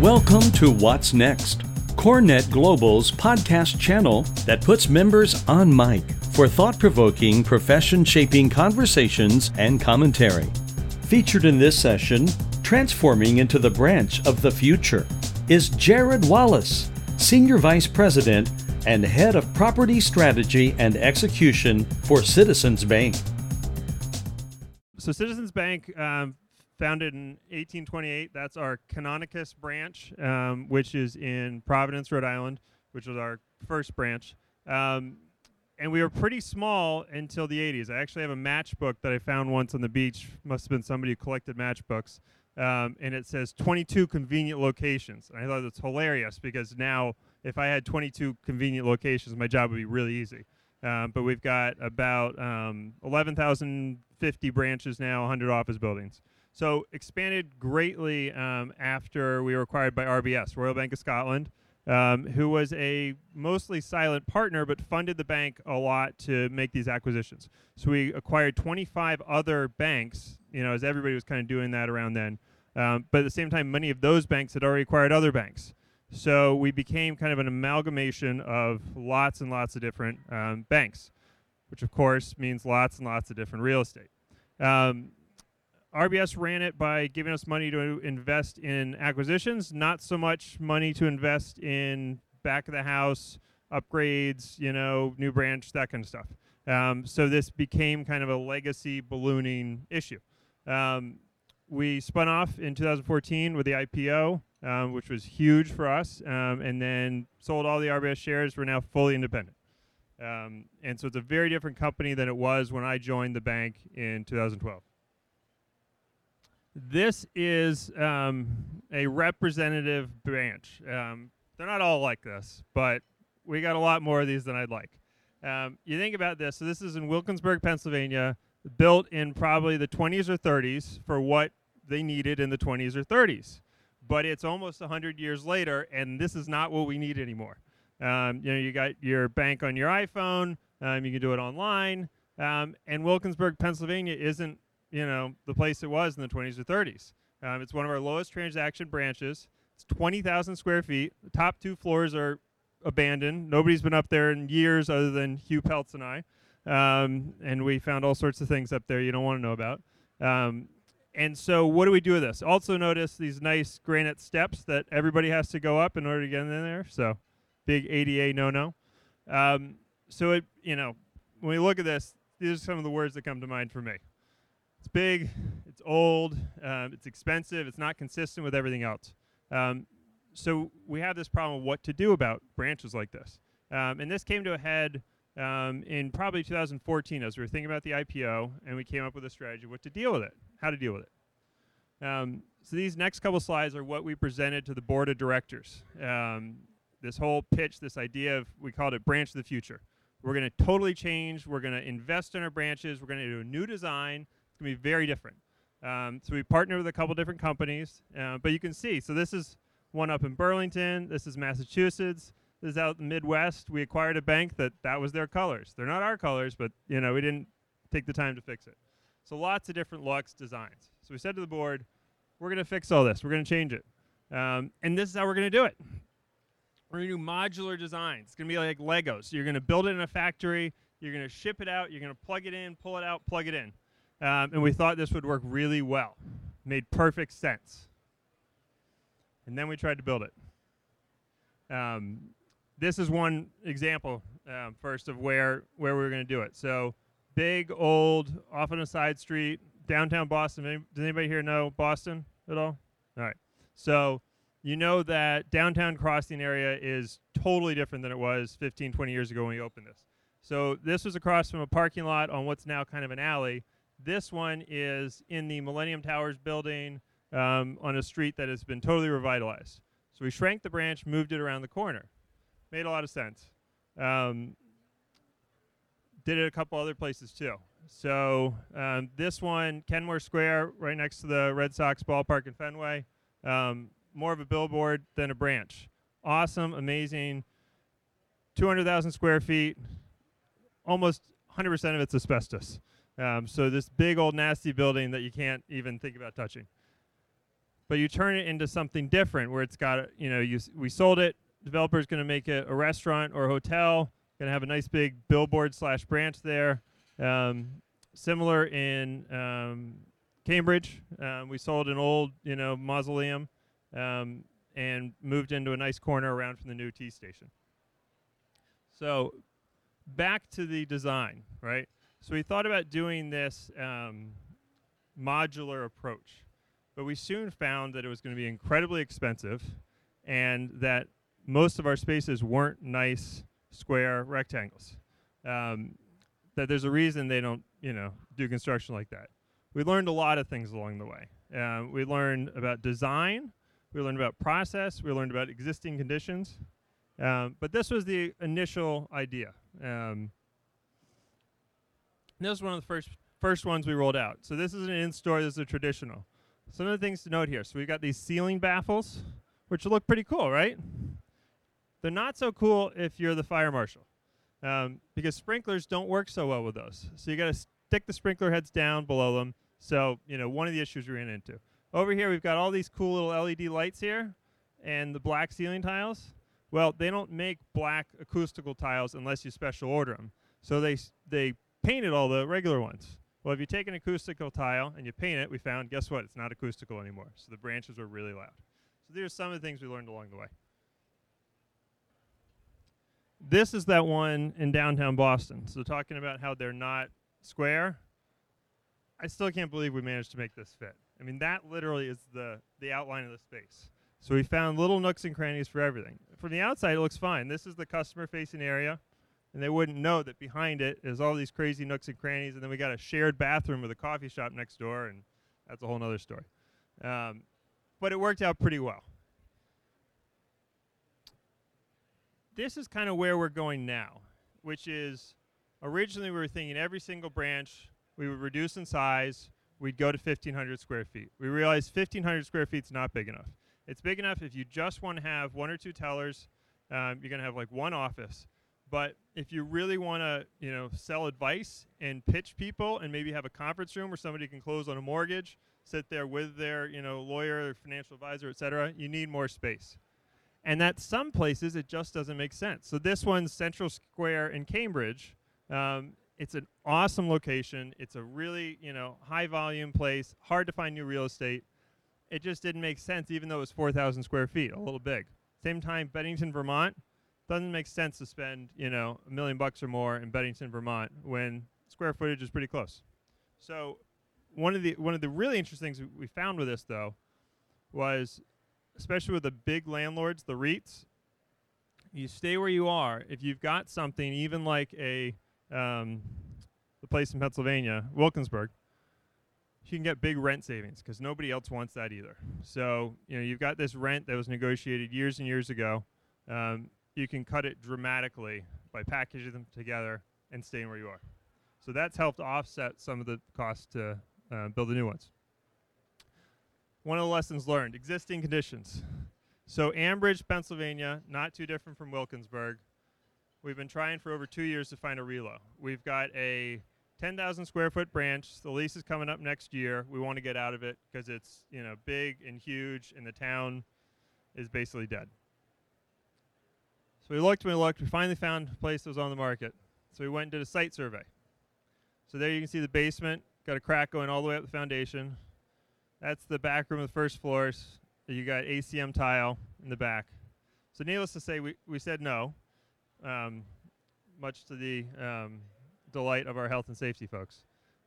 Welcome to What's Next, CoreNet Global's podcast channel that puts members on mic for thought provoking, profession shaping conversations and commentary. Featured in this session, transforming into the branch of the future, is Jared Wallace, Senior Vice President and Head of Property Strategy and Execution for Citizens Bank. So, Citizens Bank, um, founded in 1828, that's our Canonicus branch, um, which is in Providence, Rhode Island, which was our first branch. Um, and we were pretty small until the 80s. I actually have a matchbook that I found once on the beach. Must have been somebody who collected matchbooks. Um, and it says 22 convenient locations. And I thought it's hilarious because now, if I had 22 convenient locations, my job would be really easy. Um, but we've got about um, 11,050 branches now, 100 office buildings. So expanded greatly um, after we were acquired by RBS, Royal Bank of Scotland um, who was a mostly silent partner but funded the bank a lot to make these acquisitions. So we acquired 25 other banks, you know, as everybody was kind of doing that around then. Um, but at the same time, many of those banks had already acquired other banks. So we became kind of an amalgamation of lots and lots of different um, banks, which of course means lots and lots of different real estate. Um, RBS ran it by giving us money to invest in acquisitions, not so much money to invest in back of the house upgrades, you know, new branch, that kind of stuff. Um, so this became kind of a legacy ballooning issue. Um, we spun off in 2014 with the IPO, um, which was huge for us, um, and then sold all the RBS shares. We're now fully independent. Um, and so it's a very different company than it was when I joined the bank in 2012. This is um, a representative branch. Um, they're not all like this, but we got a lot more of these than I'd like. Um, you think about this. So this is in Wilkinsburg, Pennsylvania, built in probably the 20s or 30s for what they needed in the 20s or 30s. But it's almost 100 years later, and this is not what we need anymore. Um, you know, you got your bank on your iPhone. Um, you can do it online. Um, and Wilkinsburg, Pennsylvania, isn't you know the place it was in the 20s or 30s. Um, it's one of our lowest transaction branches. It's 20,000 square feet. The top two floors are abandoned. Nobody's been up there in years other than Hugh Peltz and I. Um, and we found all sorts of things up there you don't want to know about. Um, and so, what do we do with this? Also, notice these nice granite steps that everybody has to go up in order to get in there. So, big ADA no no. Um, so, it you know, when we look at this, these are some of the words that come to mind for me. It's big, it's old, um, it's expensive, it's not consistent with everything else. Um, so we have this problem of what to do about branches like this. Um, and this came to a head um, in probably 2014 as we were thinking about the IPO, and we came up with a strategy what to deal with it, how to deal with it. Um, so these next couple slides are what we presented to the board of directors. Um, this whole pitch, this idea of, we called it branch of the future. We're going to totally change. We're going to invest in our branches. We're going to do a new design to be very different. Um, so we partner with a couple different companies, uh, but you can see. So this is one up in Burlington. This is Massachusetts. This is out in the Midwest. We acquired a bank that that was their colors. They're not our colors, but you know we didn't take the time to fix it. So lots of different looks, designs. So we said to the board, we're going to fix all this. We're going to change it, um, and this is how we're going to do it. We're going to do modular designs. It's going to be like Legos. So you're going to build it in a factory. You're going to ship it out. You're going to plug it in, pull it out, plug it in. Um, and we thought this would work really well. Made perfect sense. And then we tried to build it. Um, this is one example um, first of where where we were going to do it. So big, old, off on a side street, downtown Boston. Does anybody here know Boston at all? All right. So you know that downtown crossing area is totally different than it was 15, 20 years ago when we opened this. So this was across from a parking lot on what's now kind of an alley. This one is in the Millennium Towers building um, on a street that has been totally revitalized. So we shrank the branch, moved it around the corner. Made a lot of sense. Um, did it a couple other places too. So um, this one, Kenmore Square, right next to the Red Sox ballpark in Fenway, um, more of a billboard than a branch. Awesome, amazing. 200,000 square feet, almost 100% of it's asbestos. Um, so this big old nasty building that you can't even think about touching. but you turn it into something different where it's got, you know, you we sold it. Developer's going to make it a restaurant or a hotel. Going to have a nice big billboard slash branch there. Um, similar in um, Cambridge, um, we sold an old, you know, mausoleum um, and moved into a nice corner around from the new T station. So back to the design, right? So we thought about doing this um, modular approach, but we soon found that it was going to be incredibly expensive and that most of our spaces weren't nice square rectangles. Um, that there's a reason they don't, you know, do construction like that. We learned a lot of things along the way. Um, we learned about design, we learned about process, we learned about existing conditions. Um, but this was the initial idea. Um, this was one of the first first ones we rolled out. So this is an in-store. This is a traditional. Some of the things to note here. So we've got these ceiling baffles, which look pretty cool, right? They're not so cool if you're the fire marshal, um, because sprinklers don't work so well with those. So you got to stick the sprinkler heads down below them. So you know one of the issues we ran into. Over here we've got all these cool little LED lights here, and the black ceiling tiles. Well, they don't make black acoustical tiles unless you special order them. So they they painted all the regular ones. Well, if you take an acoustical tile and you paint it, we found guess what? It's not acoustical anymore. So the branches were really loud. So these are some of the things we learned along the way. This is that one in downtown Boston. So talking about how they're not square. I still can't believe we managed to make this fit. I mean, that literally is the the outline of the space. So we found little nooks and crannies for everything. From the outside, it looks fine. This is the customer-facing area, and they wouldn't know that behind it is all these crazy nooks and crannies. And then we got a shared bathroom with a coffee shop next door, and that's a whole other story. Um, but it worked out pretty well. This is kind of where we're going now, which is originally we were thinking every single branch we would reduce in size. We'd go to 1,500 square feet. We realized 1,500 square feet is not big enough. It's big enough if you just want to have one or two tellers. Um, you're going to have like one office. But if you really want to, you know, sell advice and pitch people, and maybe have a conference room where somebody can close on a mortgage, sit there with their, you know, lawyer, or financial advisor, et cetera, you need more space. And at some places, it just doesn't make sense. So this one's Central Square in Cambridge. Um, it's an awesome location. It's a really, you know, high volume place. Hard to find new real estate. It just didn't make sense, even though it was 4,000 square feet, a little big. Same time, Bennington, Vermont, doesn't make sense to spend, you know, a million bucks or more in Bennington, Vermont, when square footage is pretty close. So, one of the one of the really interesting things we- we found with this though was, especially with the big landlords, the REITs, you stay where you are. If you've got something, even like a um, the place in Pennsylvania, Wilkinsburg, you can get big rent savings because nobody else wants that either. So you know you've got this rent that was negotiated years and years ago. Um, you can cut it dramatically by packaging them together and staying where you are. So that's helped offset some of the cost to uh, build the new ones. One of the lessons learned: existing conditions. So Ambridge, Pennsylvania, not too different from Wilkinsburg. We've been trying for over two years to find a relo. We've got a 10,000 square foot branch. The lease is coming up next year. We want to get out of it because it's you know big and huge, and the town is basically dead. So we looked we looked. We finally found a place that was on the market. So we went and did a site survey. So there you can see the basement. Got a crack going all the way up the foundation. That's the back room of the first floors. You got ACM tile in the back. So needless to say, we, we said no, um, much to the um, delight of our health and safety folks.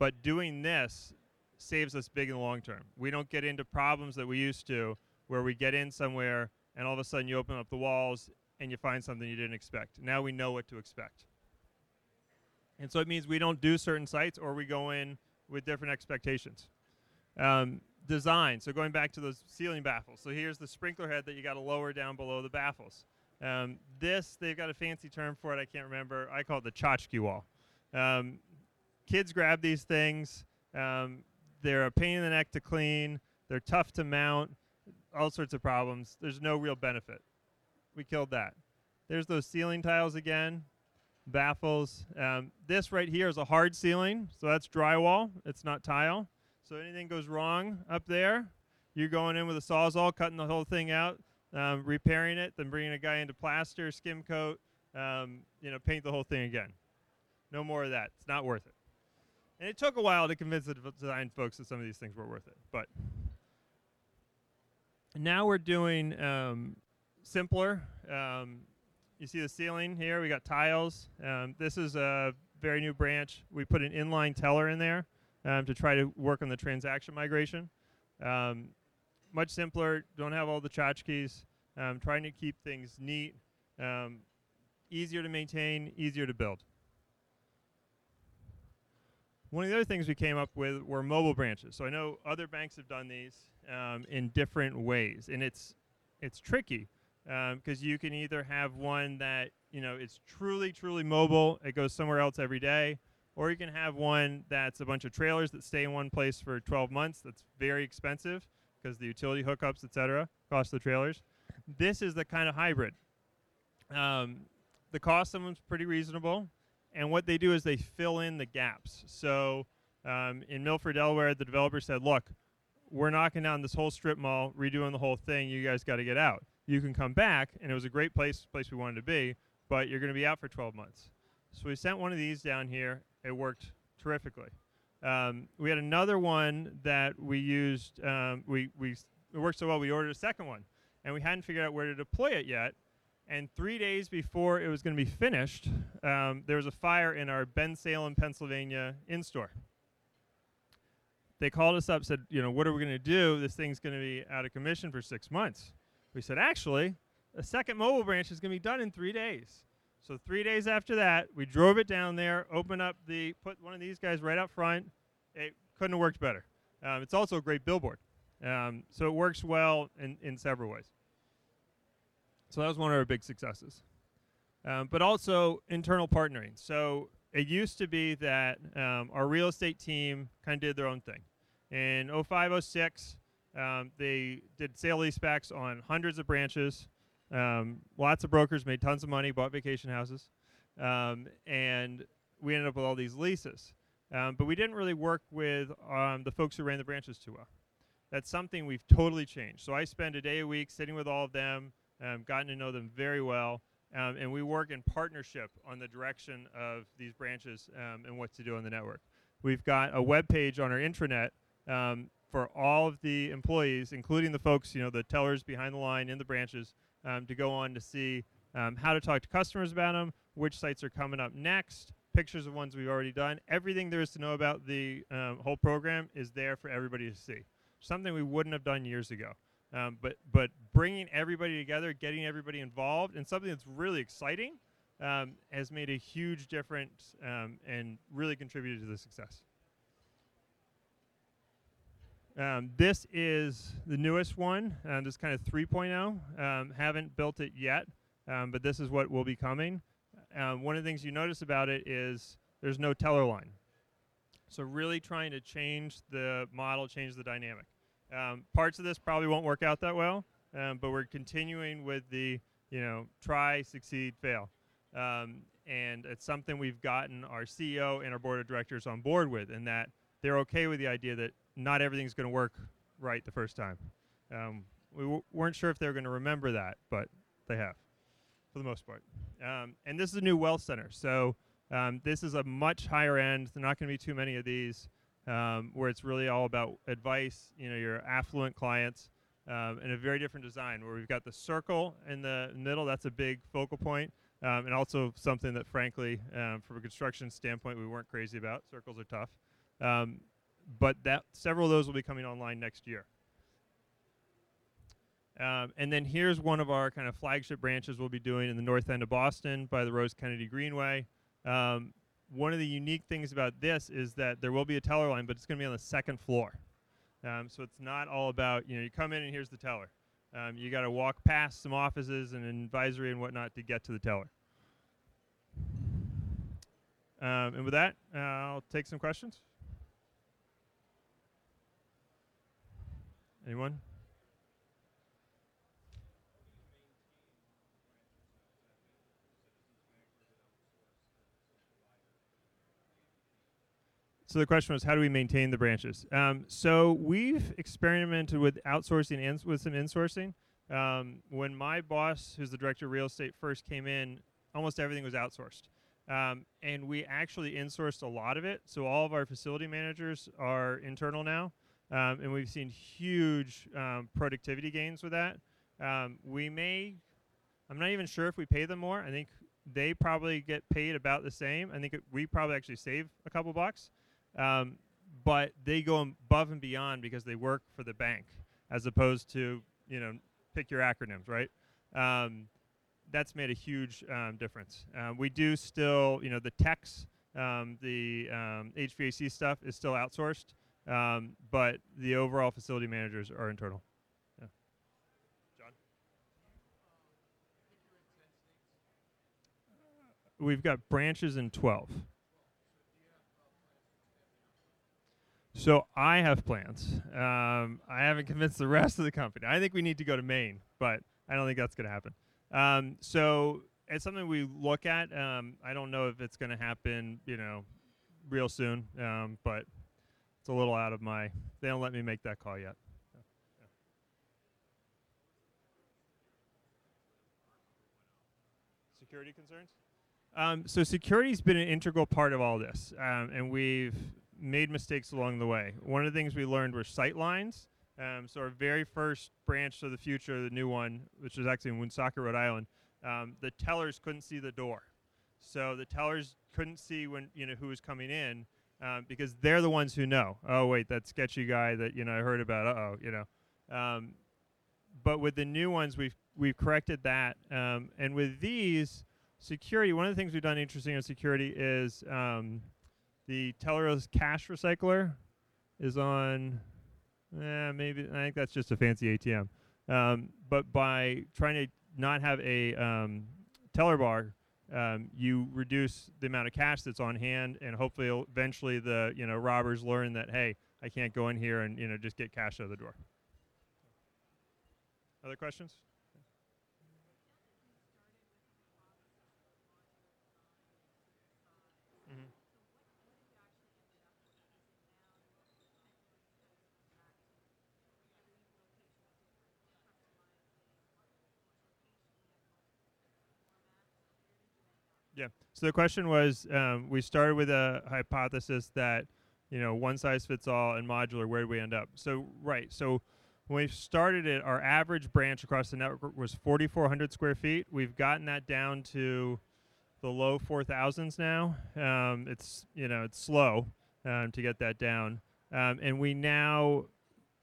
But doing this saves us big in the long term. We don't get into problems that we used to, where we get in somewhere and all of a sudden you open up the walls and you find something you didn't expect. Now we know what to expect. And so it means we don't do certain sites or we go in with different expectations. Um, design. So going back to those ceiling baffles. So here's the sprinkler head that you got to lower down below the baffles. Um, this they've got a fancy term for it. I can't remember. I call it the tchotchke wall. Um, kids grab these things. Um, they're a pain in the neck to clean. They're tough to mount. All sorts of problems. There's no real benefit. We killed that. There's those ceiling tiles again. Baffles. Um, this right here is a hard ceiling, so that's drywall. It's not tile. So anything goes wrong up there, you're going in with a sawzall, cutting the whole thing out, um, repairing it, then bringing a guy into plaster, skim coat, um, you know, paint the whole thing again. No more of that. It's not worth it. And it took a while to convince the design folks that some of these things were worth it, but now we're doing um, simpler. Um, you see the ceiling here. We got tiles. Um, this is a very new branch. We put an inline teller in there um, to try to work on the transaction migration. Um, much simpler. Don't have all the tchotchkes. Um, trying to keep things neat, um, easier to maintain, easier to build. One of the other things we came up with were mobile branches. So I know other banks have done these um, in different ways, and it's it's tricky because um, you can either have one that you know is truly truly mobile, it goes somewhere else every day, or you can have one that's a bunch of trailers that stay in one place for 12 months. That's very expensive because the utility hookups, etc., cost the trailers. This is the kind of hybrid. Um, the cost of them's pretty reasonable, and what they do is they fill in the gaps. So um, in Milford, Delaware, the developer said, "Look, we're knocking down this whole strip mall, redoing the whole thing. You guys got to get out. You can come back, and it was a great place, place we wanted to be, but you're going to be out for 12 months." So we sent one of these down here. It worked terrifically. Um, we had another one that we used. Um, we we it worked so well. We ordered a second one, and we hadn't figured out where to deploy it yet. And three days before it was going to be finished, um, there was a fire in our Bensalem, Pennsylvania in store. They called us up, said, you know, what are we going to do? This thing's going to be out of commission for six months. We said, actually, a second mobile branch is going to be done in three days. So three days after that, we drove it down there, opened up the, put one of these guys right up front. It couldn't have worked better. Um, it's also a great billboard. Um, so it works well in, in several ways. So that was one of our big successes. Um, but also internal partnering. So it used to be that um, our real estate team kind of did their own thing. In 05, 06, um, they did sale leasebacks on hundreds of branches. Um, lots of brokers made tons of money, bought vacation houses, um, and we ended up with all these leases. Um, but we didn't really work with the folks who ran the branches too well. That's something we've totally changed. So I spend a day a week sitting with all of them, um, gotten to know them very well, um, and we work in partnership on the direction of these branches um, and what to do on the network. We've got a web page on our intranet um, for all of the employees, including the folks, you know, the tellers behind the line in the branches, um, to go on to see um, how to talk to customers about them, which sites are coming up next, pictures of ones we've already done. Everything there is to know about the whole program is there for everybody to see. Something we wouldn't have done years ago. Um, but but bringing everybody together, getting everybody involved, and something that's really exciting um, has made a huge difference um, and really contributed to the success. Um, this is the newest one. Uh, this kind of 3.0. Um, haven't built it yet, um, but this is what will be coming. one of the things you notice about it is there's no teller line. So really trying to change the model, change the dynamic. Um, parts of this probably won't work out that well, um, but we're continuing with the, you know, try, succeed, fail. Um, and it's something we've gotten our CEO and our board of directors on board with, in that they're okay with the idea that not everything's going to work right the first time. Um, we w- weren't sure if they were going to remember that, but they have, for the most part. Um, and this is a new wealth center, so um, this is a much higher end. There are not going to be too many of these um, where it's really all about advice, you know, your affluent clients, um, and a very different design where we've got the circle in the middle. That's a big focal point, um, and also something that, frankly, um, from a construction standpoint, we weren't crazy about. Circles are tough, um, but that several of those will be coming online next year. Um, and then here's one of our kind of flagship branches we'll be doing in the north end of Boston by the Rose Kennedy Greenway. Um, one of the unique things about this is that there will be a teller line, but it's going to be on the second floor. Um, so it's not all about, you know, you come in and here's the teller. Um, you got to walk past some offices and advisory and whatnot to get to the teller. Um, and with that, uh, I'll take some questions. Anyone? so the question was, how do we maintain the branches? Um, so we've experimented with outsourcing and with some insourcing. Um, when my boss, who's the director of real estate, first came in, almost everything was outsourced. Um, and we actually insourced a lot of it. So all of our facility managers are internal now. Um, and we've seen huge um, productivity gains with that. Um, we may, I'm not even sure if we pay them more. I think they probably get paid about the same. I think it, we probably actually save a couple bucks. Um, but they go above and beyond because they work for the bank as opposed to, you know, pick your acronyms, right? Um, that's made a huge um, difference. We do still, you know, the techs, the HVAC stuff is still outsourced, um, but the overall facility managers are internal. Yeah. John? We've got branches in 12. So I have plans. Um, I haven't convinced the rest of the company. I think we need to go to Maine, but I don't think that's going to happen. Um, so it's something we look at. Um, I don't know if it's going to happen, you know, real soon, um, but it's a little out of my. They don't let me make that call yet. Security concerns. Um, so security's been an integral part of all this, um, and we've made mistakes along the way. One of the things we learned were sight lines. Um, so our very first branch of the future, the new one, which was actually in Woonsocket, Rhode Island, um, the tellers couldn't see the door. So the tellers couldn't see when you know who was coming in um, because they're the ones who know. Oh wait, that sketchy guy that you know I heard about. Uh oh, you know. Um, but with the new ones, we've we've corrected that. Um, and with these security, one of the things we've done interesting in security is um, the Teller's cash recycler is on. Eh, maybe I think that's just a fancy ATM. Um, but by trying to not have a um, teller bar, um, you reduce the amount of cash that's on hand, and hopefully, eventually, the you know robbers learn that hey, I can't go in here and you know just get cash out of the door. Other questions? Yeah. So the question was, um, we started with a hypothesis that, you know, one size fits all and modular. Where did we end up? So right. So when we started it, our average branch across the network was 4,400 square feet. We've gotten that down to the low 4,000s now. Um, it's you know it's slow um, to get that down, um, and we now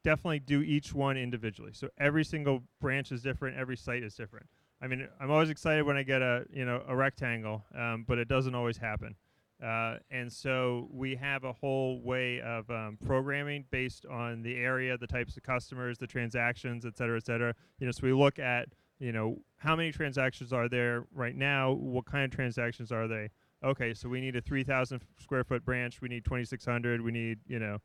definitely do each one individually. So every single branch is different. Every site is different. I mean, I'm always excited when I get a you know a rectangle, um, but it doesn't always happen. Uh, and so we have a whole way of um, programming based on the area, the types of customers, the transactions, et cetera, et cetera. You know, so we look at you know how many transactions are there right now, what kind of transactions are they? Okay, so we need a 3,000 square foot branch. We need 2,600. We need you know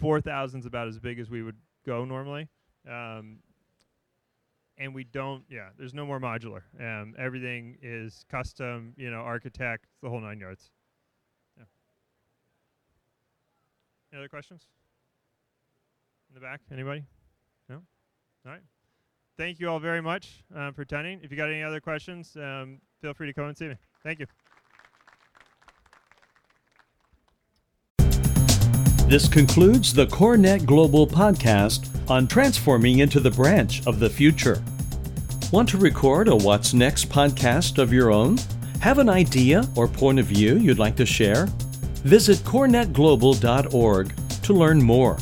4,000 is about as big as we would go normally. Um, and we don't yeah there's no more modular. Um, everything is custom you know architect the whole nine yards. Yeah. Any other questions? In the back anybody? No? All right. Thank you all very much um, for attending. If you got any other questions um, feel free to come and see me. Thank you This concludes the CoreNet Global podcast on transforming into the branch of the future. Want to record a What's Next podcast of your own? Have an idea or point of view you'd like to share? Visit corenetglobal.org to learn more.